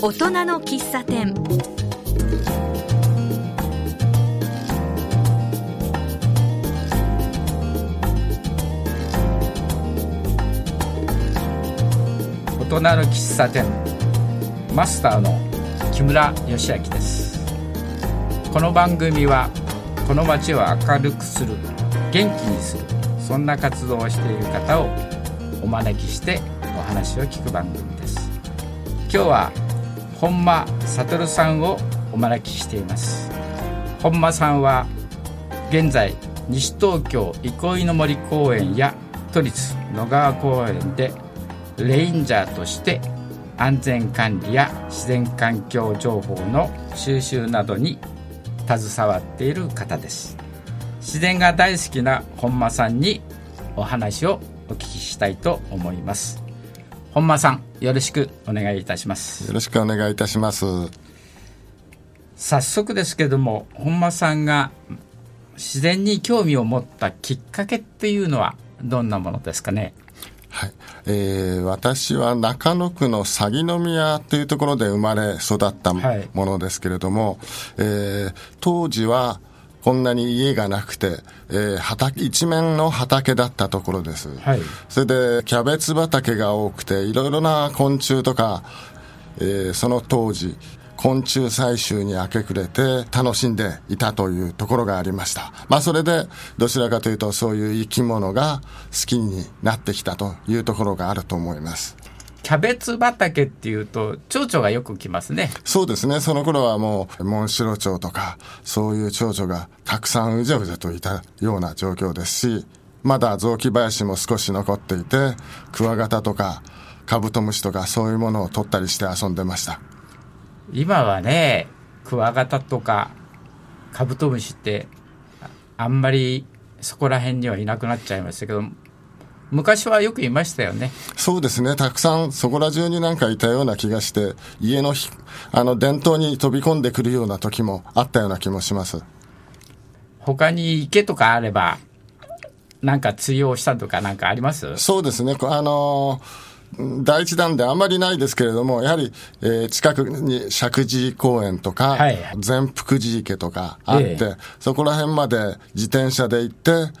大人の喫茶店。大人の喫茶店。マスターの木村義明です。この番組はこの街を明るくする元気にするそんな活動をしている方をお招きしてお話を聞く番組です。今日は本間悟さんをお招きしています。本間さんは現在西東京憩いの森公園や都立野川公園でレインジャーとして安全管理や自然環境情報の収集などに携わっている方です。自然が大好きな本間さんにお話をお聞きしたいと思います。本間さんよろしくお願いいたします。よろしくお願いいたします。早速ですけども本間さんが自然に興味を持ったきっかけっていうのはどんなものですかね？はい。えー、私は中野区の鷺宮というところで生まれ育ったものですけれども、はい、えー、当時はこんなに家がなくて、えー、畑一面の畑だったところです、はい、それでキャベツ畑が多くていろいろな昆虫とか、えー、その当時昆虫採集に明け暮れて楽しんでいたというところがありました。まあそれでどちらかというとそういう生き物が好きになってきたというところがあると思います。キャベツ畑っていうと、蝶々がよく来ますね。そうですね。その頃はもう、モンシロチョウとか、そういう蝶々がたくさんうじゃうじゃといたような状況ですし、まだ雑木林も少し残っていて、クワガタとか、カブトムシとかそういうものを取ったりして遊んでました。今はね、クワガタとかカブトムシってあんまりそこら辺にはいなくなっちゃいましたけど、昔はよくいましたよね。そうですね。たくさんそこら中になんかいたような気がして、家のあの伝統に飛び込んでくるような時もあったような気もします。他に池とかあれば、なんか釣りをしたとかなんかあります？そうですね。あのー第一弾であんまりないですけれども、やはり、えー、近くに石神井公園とか、はい、善福寺池とかあって、ええ、そこら辺まで自転車で行って、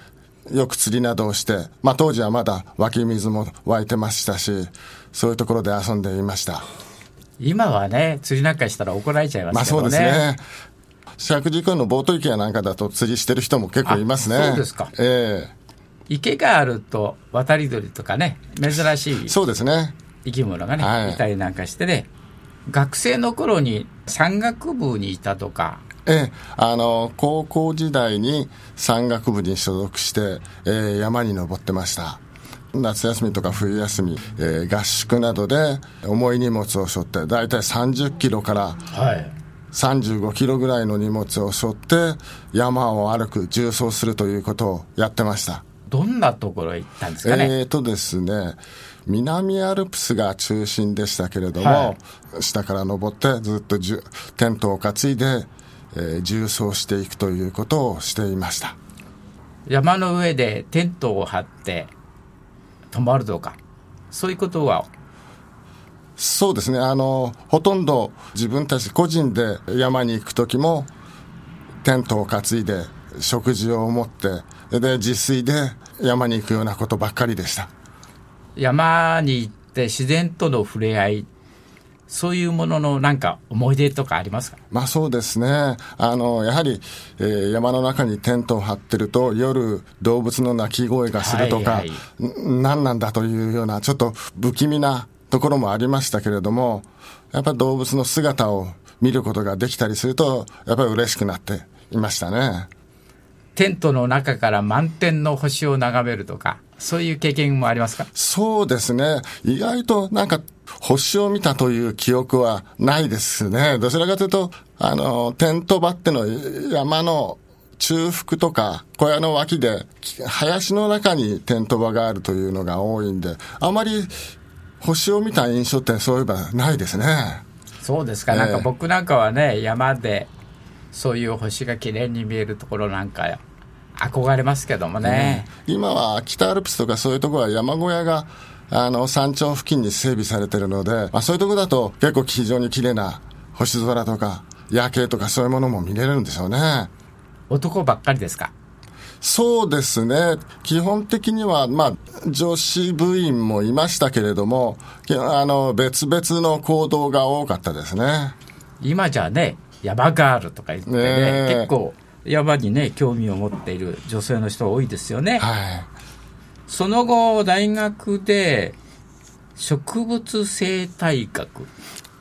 よく釣りなどをして、まあ当時はまだ湧き水も湧いてましたし、そういうところで遊んでいました。今はね、釣りなんかしたら怒られちゃいますね。まあそうですね。石神井公園のボート池やなんかだと釣りしてる人も結構いますね。そうですか。ええー池があると渡り鳥とかね珍しいそうですね生き物がね、はい、いたりなんかしてね学生の頃に山岳部にいたとかええ、あの高校時代に山岳部に所属して、えー、山に登ってました。夏休みとか冬休み、えー、合宿などで重い荷物を背負って大体30キロから35キロぐらいの荷物を背負って山を歩く重走するということをやってました。どんなところへ行ったんですかね？えっ、とですね、南アルプスが中心でしたけれども、はい、下から登ってずっとじゅテントを担いで、えー、重走していくということをしていました。山の上でテントを張って泊まるとか、そういうことは？そうですね。あの、ほとんど自分たち個人で山に行く時も、テントを担いで食事を持って、で、自炊で山に行くようなことばっかりでした。山に行って自然との触れ合い、そういうもののなんか思い出とかありますか？まあそうですね。あの、やはり、えー、山の中にテントを張ってると夜動物の鳴き声がするとか、はいはい、何なんだというようなちょっと不気味なところもありましたけれども、やっぱり動物の姿を見ることができたりすると、やっぱり嬉しくなっていましたね。テントの中から満天の星を眺めるとか、そういう経験もありますか？そうですね。意外となんか、星を見たという記憶はないですね。どちらかというと、あの、テント場っての山の中腹とか小屋の脇で、林の中にテント場があるというのが多いんで、あまり星を見た印象ってそういえばないですね。そうですか。えー、なんか僕なんかはね、山で、そういう星が綺麗に見えるところなんか憧れますけどもね、うん、今は北アルプスとかそういうところは山小屋があの、山頂付近に整備されてるので、まあ、そういうとこだと結構非常に綺麗な星空とか夜景とかそういうものも見れるんでしょうね。男ばっかりですか？そうですね。基本的には、まあ、女子部員もいましたけれども、あの、別々の行動が多かったですね。今じゃね、山ガールとか言ってね、ね結構山にね、興味を持っている女性の人多いですよね。はい。その後、大学で植物生態学。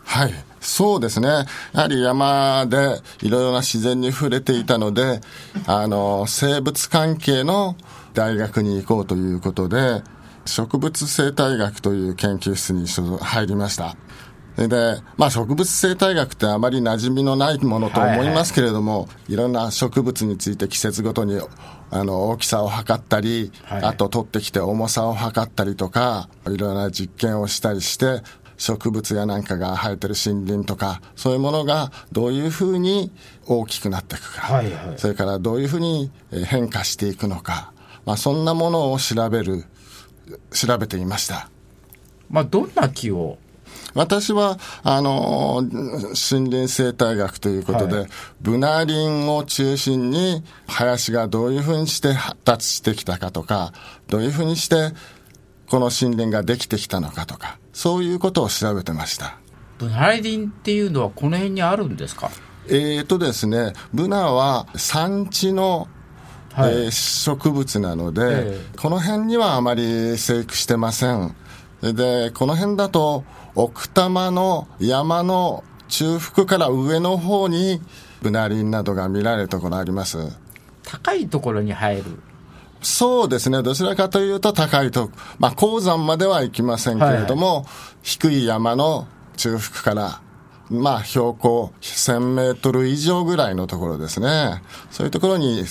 はい。そうですね。やはり山でいろいろな自然に触れていたので、あの、生物関係の大学に行こうということで、植物生態学という研究室に入りました。で、まあ植物生態学ってあまり馴染みのないものと思いますけれども、はいはい、いろんな植物について季節ごとにあの大きさを測ったり、はい、あと取ってきて重さを測ったりとか、いろんな実験をしたりして、植物やなんかが生えてる森林とか、そういうものがどういうふうに大きくなっていくか、はいはい、それからどういうふうに変化していくのか、まあ、そんなものを調べる、調べていました。まあ、どんな木を私は、あの、森林生態学ということで、はい、ブナ林を中心に、林がどういうふうにして発達してきたかとか、どういうふうにしてこの森林ができてきたのかとか、そういうことを調べてました。ブナ林っていうのはこの辺にあるんですか？えーとですね、ブナは産地のはい、えー、植物なので、えー、この辺にはあまり生育してません。で、この辺だと、奥多摩の山の中腹から上の方に、ブナ林などが見られるところあります。高いところに生えるそうですね。どちらかというと高いと、まあ、鉱山までは行きませんけれども、はいはい、低い山の中腹から、まあ、標高1000メートル以上ぐらいのところですね。そういうところに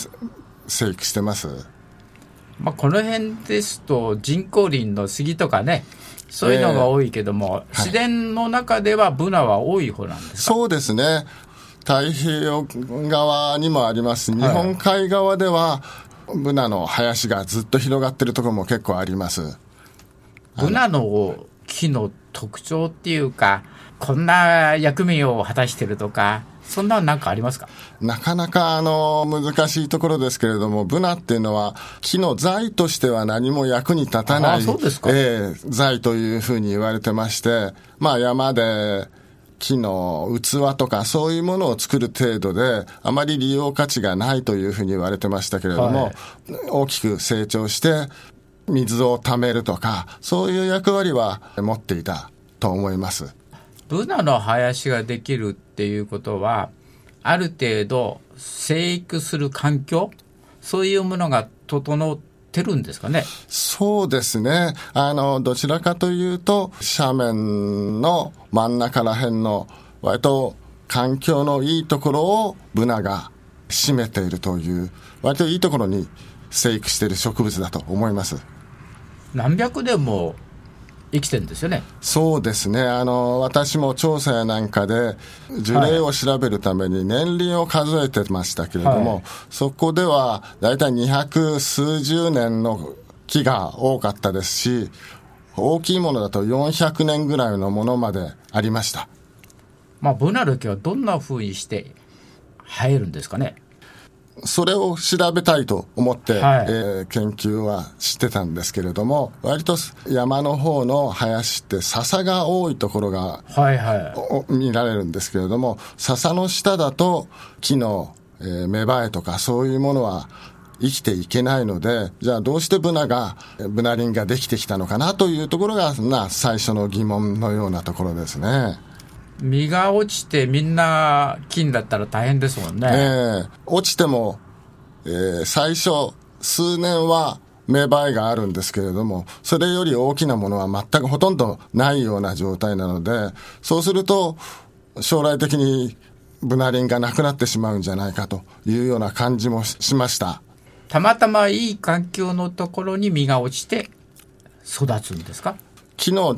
生育してます。まあ、この辺ですと人工林の杉とかね、そういうのが多いけども、えー、自然の中ではブナは多い方なんですか、そうですね。太平洋側にもあります。日本海側では、ブナの林がずっと広がってるところも結構あります。ブナの木の特徴っていうか、こんな役目を果たしてるとか、そんななんかありますか？なかなかあの難しいところですけれども、ブナっていうのは木の材としては何も役に立たない、えー、材というふうに言われてまして、まあ山で木の器とかそういうものを作る程度で、あまり利用価値がないというふうに言われてましたけれども、はい、大きく成長して、水を貯めるとか、そういう役割は持っていたと思います。ブナの林ができるっていうことは、ある程度生育する環境、そういうものが整ってるんですかねそうですね。あの、どちらかというと、斜面の真ん中ら辺の、割と環境のいいところをブナが占めているという、割といいところに生育している植物だと思います。何百年も生きてるんですよね。そうですね。あの私も調査やなんかで樹齢を調べるために年輪を数えてましたけれども、はい、そこでは大体二百数十年の木が多かったですし大きいものだと400年ぐらいのものまでありました。まあ、ブナの木はどんなふうにして生えるんですかねそれを調べたいと思って、はい、えー、研究はしてたんですけれども、割と山の方の林って笹が多いところが、はいはい、見られるんですけれども、笹の下だと木の、えー、芽生えとかそういうものは生きていけないので、じゃあどうしてブナが、ブナ林ができてきたのかなというところが、な、最初の疑問のようなところですね。実が落ちてみんな金だったら大変ですもんね。えー、落ちても、えー、最初数年は芽生えがあるんですけれども、それより大きなものは全くほとんどないような状態なので、そうすると将来的にブナリンがなくなってしまうんじゃないかというような感じもしました。たまたまいい環境のところに実が落ちて育つんですか？木の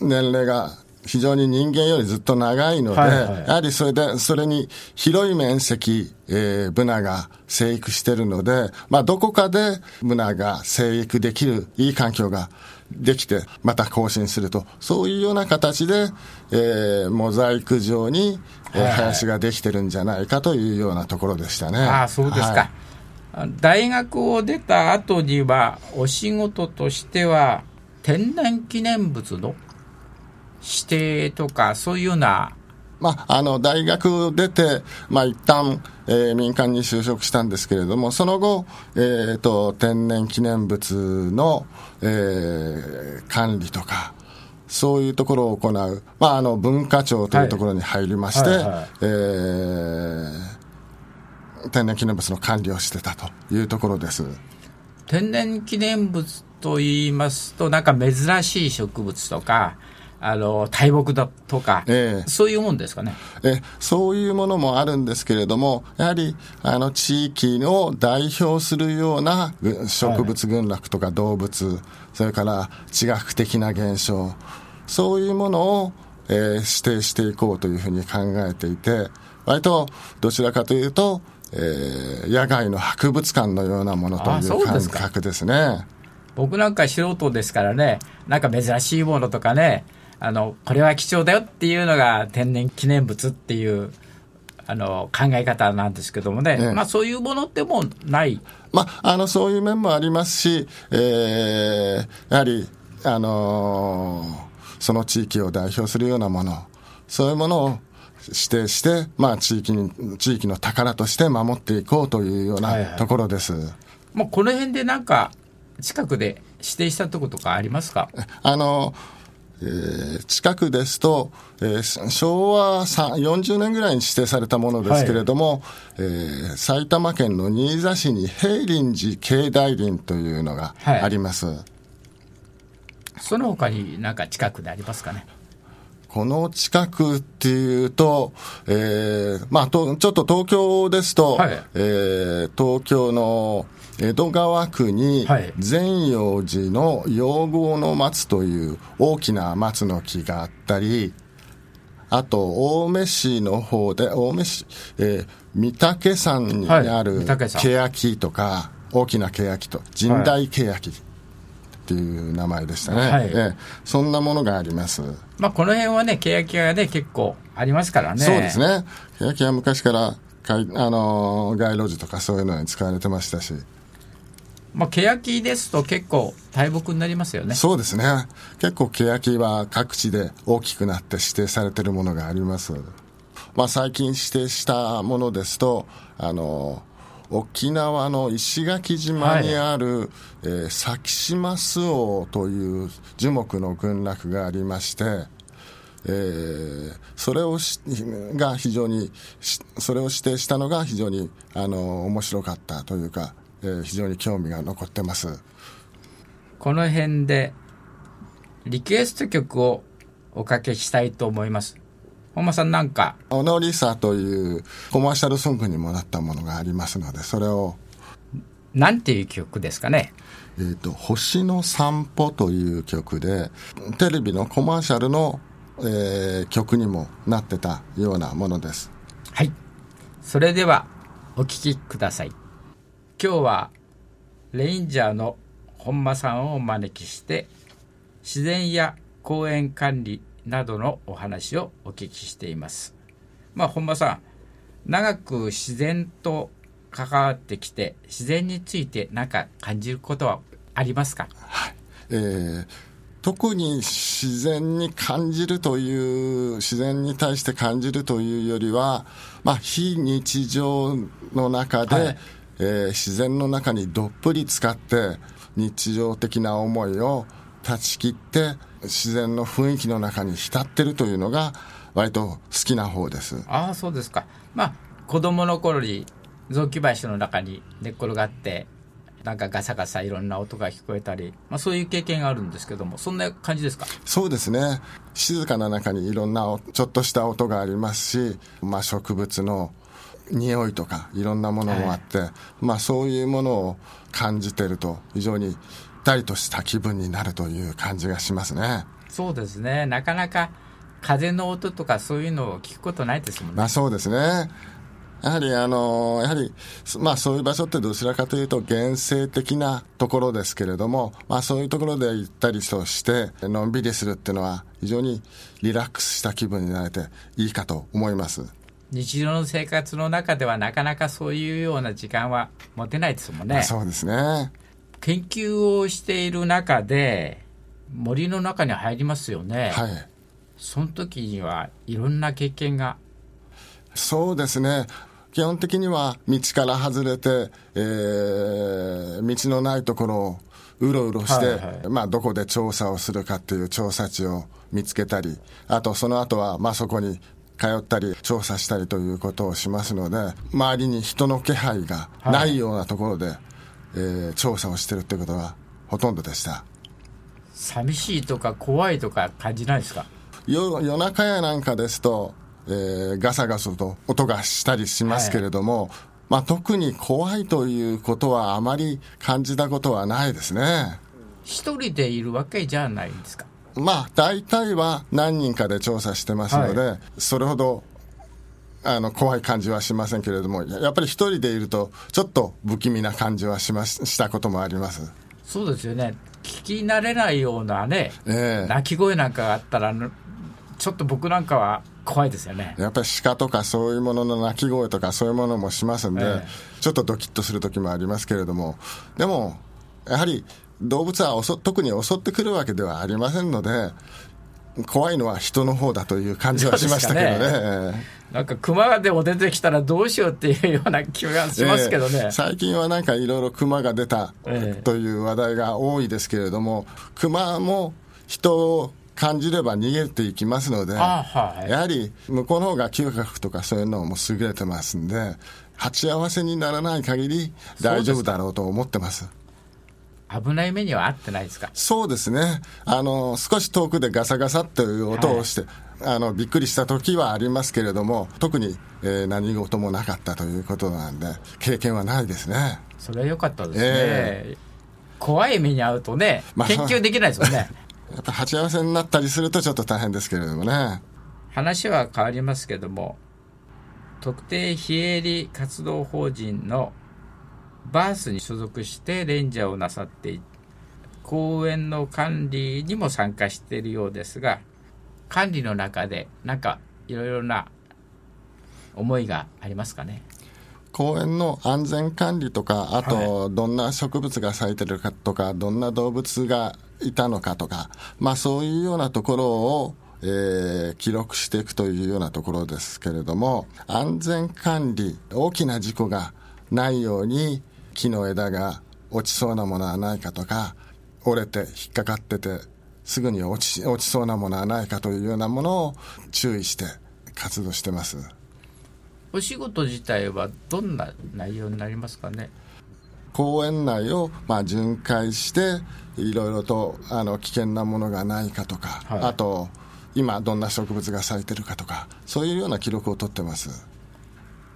年齢が非常に人間よりずっと長いので、はいはい、やはりそれで、それに広い面積、えー、ブナが生育しているので、まあ、どこかでブナが生育できるいい環境ができて、また更新すると、そういうような形で、えー、モザイク状に、えー、林ができてるんじゃないかというようなところでしたね。ああ、そうですか。はい、大学を出た後には、お仕事としては、天然記念物の指定とか、そういうようなまあ、あの、大学出て、まあ、一旦、えー、民間に就職したんですけれども、その後、えー、と、天然記念物の、えー、管理とか、そういうところを行う、まあ、あの、文化庁というところに入りまして、はいはいはい、えー、天然記念物の管理をしてたというところです。天然記念物と言いますと、なんか珍しい植物とか、あの大木だとか、えー、そういうもんですかね。えそういうものもあるんですけれども、やはりあの地域を代表するような植物群落とか動物、はい、それから地学的な現象、そういうものを、えー、指定していこうというふうに考えていて、割とどちらかというと、えー、野外の博物館のようなものという感覚ですね。僕なんか素人ですからね、なんか珍しいものとかね、あの、これは貴重だよっていうのが天然記念物っていう、あの、考え方なんですけどもね、ねまあそういうものでもない。まあ、あの、そういう面もありますし、えー、やはり、あのー、その地域を代表するようなもの、そういうものを指定して、まあ地域に、地域の宝として守っていこうというようなところです。はいはい、まあこの辺でなんか、近くで指定したとことかありますか？あのーえー、近くですと、えー、昭和40年ぐらいに指定されたものですけれども、はい、えー、埼玉県の新座市に平林寺境内林というのがあります、はい、その他になんか近くでありますかね？この近くっていうと、えー、まあと、ちょっと東京ですと、はい、えー、東京の江戸川区に善陽寺の養護の松という大きな松の木があったり、あと、青梅市の方で、青梅市、えー、御嶽山にある欅とか、大きな欅と、神代欅っていう名前でしたね。はい、えー、そんなものがあります。まあ、この辺はね、欅がね、結構ありますからね。そうですね。欅は昔から、あの街路樹とかそういうのに使われてましたし。まあ、欅ですと結構大木になりますよね。そうですね。結構欅は各地で大きくなって指定されているものがあります。まあ、最近指定したものですと、あの、沖縄の石垣島にある、はい、えー、先島巣王という樹木の群落がありまして、えー、それをしが非常にそれを指定したのが非常にあの面白かったというかえー、非常に興味が残ってます。この辺でリクエスト曲をおかけしたいと思います。本間さんなんか「オノリサ」というコマーシャルソングにもなったものがありますのでそれをなんていう曲ですかね？えっ、ー、と「星の散歩」という曲でテレビのコマーシャルの、えー、曲にもなってたようなものです。はい。それではお聴きください今日はレインジャーの本間さんをお招きして自然や公園管理などのお話をお聞きしています。まあ本間さん長く自然と関わってきて自然について何か感じることはありますか、はい。えー、特に自然に感じるという自然に対して感じるというよりは、まあ、非日常の中で、はいえー、自然の中にどっぷり使って日常的な思いを断ち切って自然の雰囲気の中に浸ってるというのが割と好きな方です。ああそうですか。まあ子供の頃に雑木林の中に寝っ転がってなんかガサガサいろんな音が聞こえたり、まあ、そういう経験があるんですけどもそんな感じですか？そうですね。静かな中にいろんなちょっとした音がありますし、まあ、植物の匂いとかいろんなものもあって、はい、まあそういうものを感じてると非常に大とした気分になるという感じがしますね。そうですね。なかなか風の音とかそういうのを聞くことないですもんね。まあそうですね。やはり、あの、やはり、まあそういう場所ってどちらかというと原生的なところですけれども、まあそういうところで行ったりとして、のんびりするっていうのは非常にリラックスした気分になれていいかと思います。日常の生活の中ではなかなかそういうような時間は持てないですもんね。そうですね。研究をしている中で、森の中に入りますよね。はい。その時にはいろんな経験が。そうですね。基本的には道から外れて、えー、道のないところをうろうろして、はいはい、まあ、どこで調査をするかっていう調査地を見つけたり、あとその後は、まあ、そこに通ったり調査したりということをしますので周りに人の気配がないようなところで、はい、えー、調査をしてるってことがほとんどでした寂しいとか怖いとか感じないですか夜夜中やなんかですと、えー、ガサガサと音がしたりしますけれども、はい、まあ、特に怖いということはあまり感じたことはないですね一人でいるわけじゃないんですかまあ、大体は何人かで調査してますので、はい、それほどあの怖い感じはしませんけれども、やっぱり一人でいると、ちょっと不気味な感じはしましたこともあります。そうですよね、聞き慣れないようなね、えー、鳴き声なんかがあったら、ちょっと僕なんかは怖いですよね。やっぱり鹿とかそういうものの鳴き声とか、そういうものもしますんで、えー、ちょっとドキッとする時もありますけれども、でも、やはり動物は特に襲ってくるわけではありませんので、怖いのは人の方だという感じはしましたけどね。ねなんか熊でも出てきたらどうしようっていうような気がしますけどね、えー、最近はなんかいろいろ熊が出たという話題が多いですけれども、熊も人を感じれば逃げていきますので、はい、やはり向こうの方が嗅覚とかそういうのも優れてますんで、鉢合わせにならない限り大丈夫だろうと思ってます。危ない目には合ってないですか？そうですね。あの、少し遠くでガサガサという音をして、はい、あの、びっくりした時はありますけれども、特に、えー、何事もなかったということなんで、経験はないですね。それは良かったですね。えー、怖い目に遭うとね、まあ、研究できないですもんね。やっぱ鉢合わせになったりするとちょっと大変ですけれどもね。話は変わりますけども、特定非営利活動法人のバースに所属してレンジャーをなさって公園の管理にも参加しているようですが管理の中でなんかいろいろな思いがありますかね？公園の安全管理とかあとどんな植物が咲いてるかとかどんな動物がいたのかとかまあそういうようなところをえー、記録していくというようなところですけれども安全管理大きな事故がないように木の枝が落ちそうなものはないかとか折れて引っかかっててすぐに落ち落ちそうなものはないかというようなものを注意して活動してます。お仕事自体はどんな内容になりますかね？公園内をまあ巡回していろいろとあの危険なものがないかとか、はい、あと今どんな植物が咲いてるかとかそういうような記録を取ってます。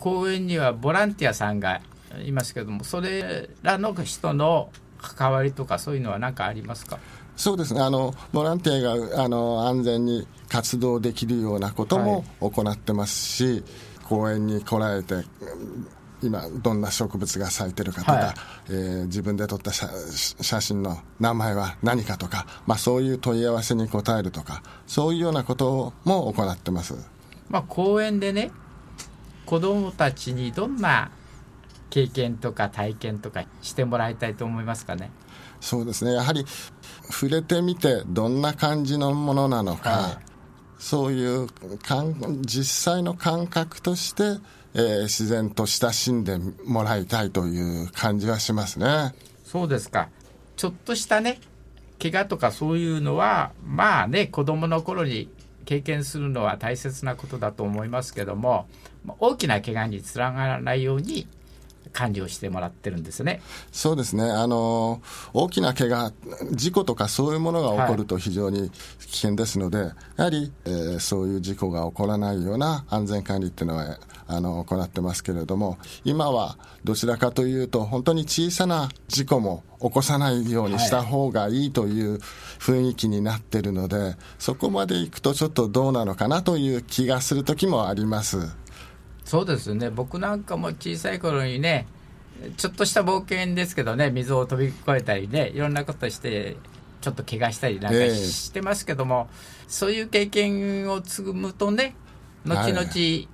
公園にはボランティアさんがいますけどもそれらの人の関わりとかそういうのは何かありますか？そうですね。あのボランティアがあの安全に活動できるようなことも行ってますし、はい、公園に来られて今どんな植物が咲いてるかとか、はい、えー、自分で撮った写真の名前は何かとか、まあ、そういう問い合わせに答えるとかそういうようなことも行ってます、まあ、公園でね子どもたちにどんな経験とか体験とかしてもらいたいと思いますかね。そうですね。やはり触れてみてどんな感じのものなのか、はい、そういう実際の感覚として、えー、自然と親しんでもらいたいという感じはしますね。そうですか。ちょっとしたね怪我とかそういうのはまあね子供の頃に経験するのは大切なことだと思いますけども大きな怪我につながらないように管理をしてもらってるんですね。そうですね、あの大きな怪我、事故とかそういうものが起こると非常に危険ですので、はい、やはり、えー、そういう事故が起こらないような安全管理っていうのはあの行ってますけれども、今はどちらかというと、本当に小さな事故も起こさないようにした方がいいという雰囲気になってるので、そこまでいくとちょっとどうなのかなという気がする時もあります。そうですね。僕なんかも小さい頃にねちょっとした冒険ですけどね水を飛び越えたりねいろんなことしてちょっと怪我したりなんかしてますけども、えー、そういう経験を積むとね後々、はい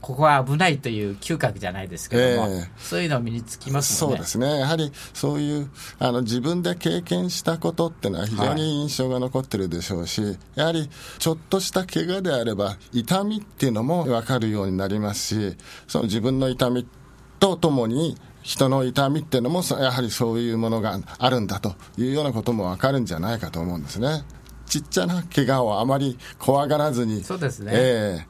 ここは危ないという嗅覚じゃないですけども、えー、そういうのを身につきますね。そうですね。やはりそういうあの自分で経験したことっていうのは非常に印象が残ってるでしょうし、はい、やはりちょっとした怪我であれば痛みっていうのも分かるようになりますし、その自分の痛みとともに人の痛みっていうのもやはりそういうものがあるんだというようなことも分かるんじゃないかと思うんですね。ちっちゃな怪我をあまり怖がらずに、そうですね。えー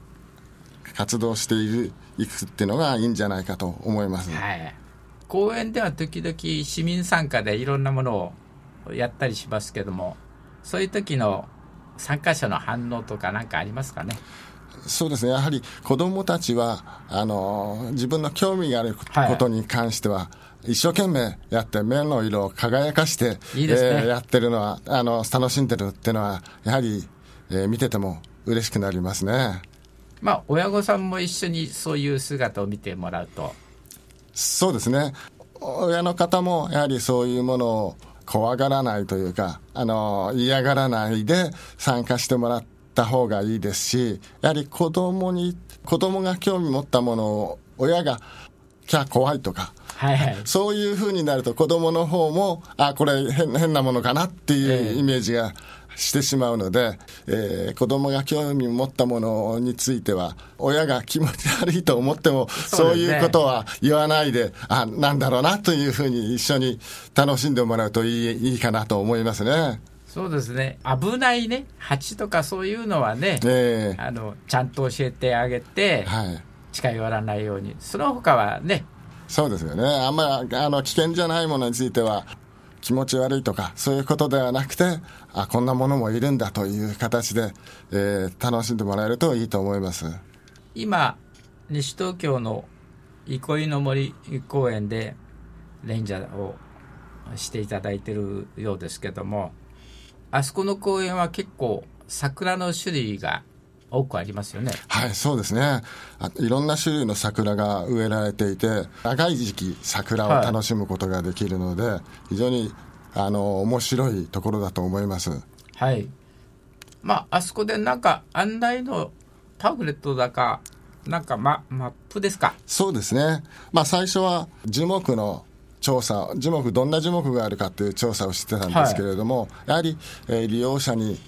活動しているいくっていうのがいいんじゃないかと思います、はい、公園では時々市民参加でいろんなものをやったりしますけどもそういう時の参加者の反応とか何かありますかね？そうですね、やはり子どもたちはあの自分の興味があることに関しては、はい、一生懸命やって、目の色を輝かしていい、ね、えー、やってるのはあの、楽しんでるっていうのは、やはり、えー、見てても嬉しくなりますね。まあ、親御さんも一緒にそういう姿を見てもらうと。そうですね。親の方もやはりそういうものを怖がらないというか、あの、嫌がらないで参加してもらった方がいいですし、やはり子供に、子供が興味持ったものを親が、キャ怖いとか、はいはい、そういうふうになると子供の方も、あ、これ変変なものかなっていうイメージがしてしまうので、えー、子供が興味を持ったものについては、親が気持ち悪いと思っても、そう、ね,、いうことは言わないで、あ、なんだろうなというふうに一緒に楽しんでもらうといいいいかなと思いますね。そうですね。危ないね。蜂とかそういうのはね、えー、あのちゃんと教えてあげて、はい、近寄らないように。その他はね。そうですよね。あんまりあの危険じゃないものについては気持ち悪いとか、そういうことではなくて、あ、こんなものもいるんだという形で、えー、楽しんでもらえるといいと思います。今、西東京の憩いの森公園でレンジャーをしていただいてるようですけども、あそこの公園は結構桜の種類が多くありますよね。はい、そうですね。いろんな種類の桜が植えられていて、長い時期桜を楽しむことができるので、はい、非常にあの面白いところだと思います。はい。まあ、あそこでなんか案内のタブレットだか、なんかママップですか？そうですね。まあ、最初は樹木の調査、樹木、どんな樹木があるかという調査をしてたんですけれども、はい、やはり、えー、利用者に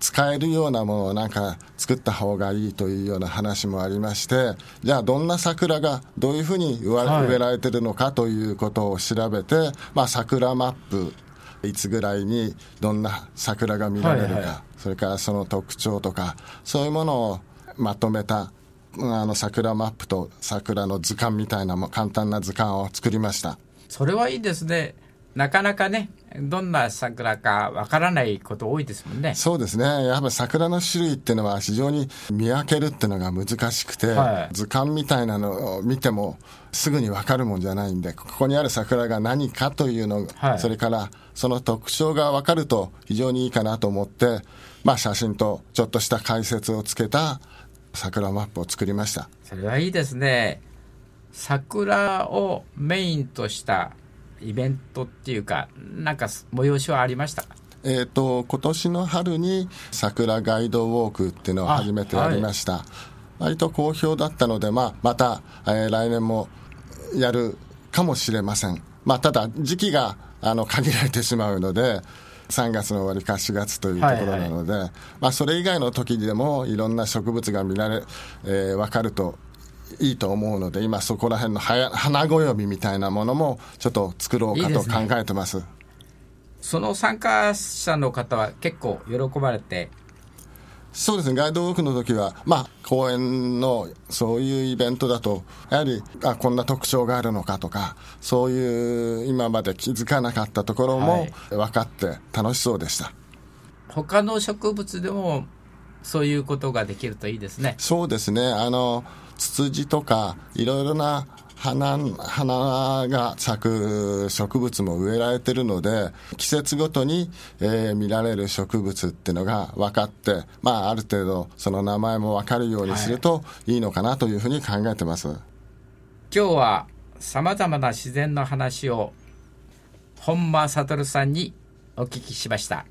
使えるようなものをなんか作った方がいいというような話もありまして、じゃあどんな桜がどういうふうに植えられてるのかということを調べて、はい、まあ桜マップ、いつぐらいにどんな桜が見られるか、はいはい、それからその特徴とか、そういうものをまとめたあの桜マップと桜の図鑑みたいな簡単な図鑑を作りました。それはいいですね。なかなかね、どんな桜かわからないこと多いですもんね。そうですね。やっぱり桜の種類っていうのは非常に見分けるっていうのが難しくて、はい、図鑑みたいなのを見てもすぐにわかるもんじゃないんで、ここにある桜が何かというの、はい、それからその特徴がわかると非常にいいかなと思って、まあ写真とちょっとした解説をつけた桜マップを作りました。それはいいですね。桜をメインとしたイベントっていうか、なんか催しはありましたえーと、今年の春に桜ガイドウォークっていうのを初めてやりました、はい、割と好評だったので、まあ、また、えー、来年もやるかもしれません、まあ、ただ時期があの限られてしまうので3月の終わりか4月というところなので、はいはい、まあ、それ以外の時でもいろんな植物が見られ、えー、分かるといいと思うので、今そこら辺の花暦みたいなものもちょっと作ろうかと考えてます。いいすね、その参加者の方は結構喜ばれてそうですね、ガイドウォークの時は、まあ、公園のそういうイベントだと、やはり、あ、こんな特徴があるのかとか、そういう今まで気づかなかったところも分かって楽しそうでした。はい、他の植物でもそういうことができるといいですね。そうですね。あの、ツツジとか、いろいろな花花が咲く植物も植えられてるので季節ごとに、えー、見られる植物っていうのが分かって、まあ、ある程度その名前も分かるようにするとい。いのかなというふうに考えてます、はい、今日はさまざまな自然の話を本間悟さんにお聞きしました。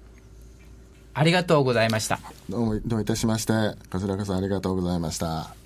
ありがとうございました。どうもどういたしまして。こちらこそありがとうございました